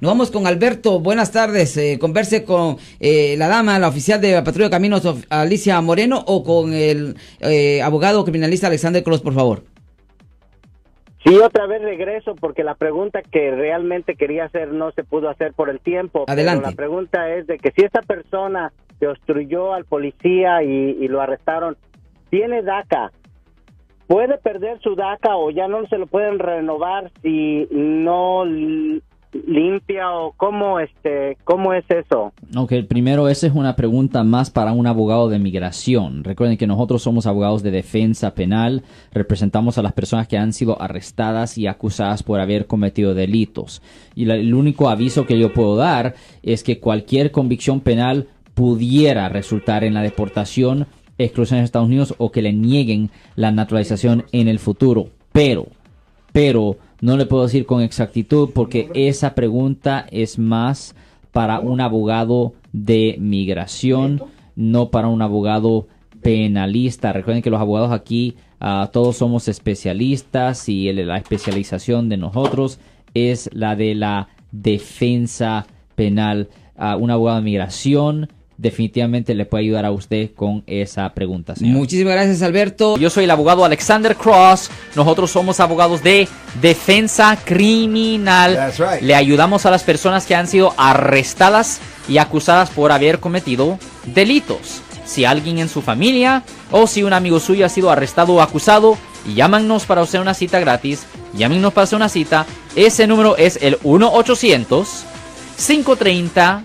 Nos vamos con Alberto. Buenas tardes. Eh, converse con eh, la dama, la oficial de la Patrulla de Caminos, Alicia Moreno, o con el eh, abogado criminalista Alexander Cross, por favor. Sí, otra vez regreso porque la pregunta que realmente quería hacer no se pudo hacer por el tiempo. Adelante. Pero la pregunta es de que si esta persona que obstruyó al policía y, lo arrestaron tiene DACA, ¿puede perder su DACA o ya no se lo pueden renovar si no limpia o cómo este cómo es eso? Ok, primero esa es una pregunta más para un abogado de migración. Recuerden que nosotros somos abogados de defensa penal, representamos a las personas que han sido arrestadas y acusadas por haber cometido delitos. Y el único aviso que yo puedo dar es que cualquier convicción penal pudiera resultar en la deportación, exclusión de Estados Unidos o que le nieguen la naturalización en el futuro. Pero, pero no le puedo decir con exactitud porque esa pregunta es más para un abogado de migración, no para un abogado penalista. Recuerden que los abogados aquí ah, todos somos especialistas y la especialización de nosotros es la de la defensa penal. Uh, un abogado de migración definitivamente le puede ayudar a usted con esa pregunta. Muchísimas gracias, Alberto. Yo soy el abogado Alexander Cross. Nosotros somos abogados de defensa criminal. Le ayudamos a las personas que han sido arrestadas y acusadas por haber cometido delitos. Si alguien en su familia o si un amigo suyo ha sido arrestado o acusado, llámanos para hacer una cita gratis. Llámenos para hacer una cita. Ese número es el 1 800 530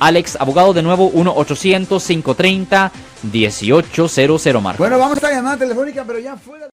Alex, abogado de nuevo, 1-800-530-1800, Marco. Bueno, vamos a llamada telefónica, pero ya fuera.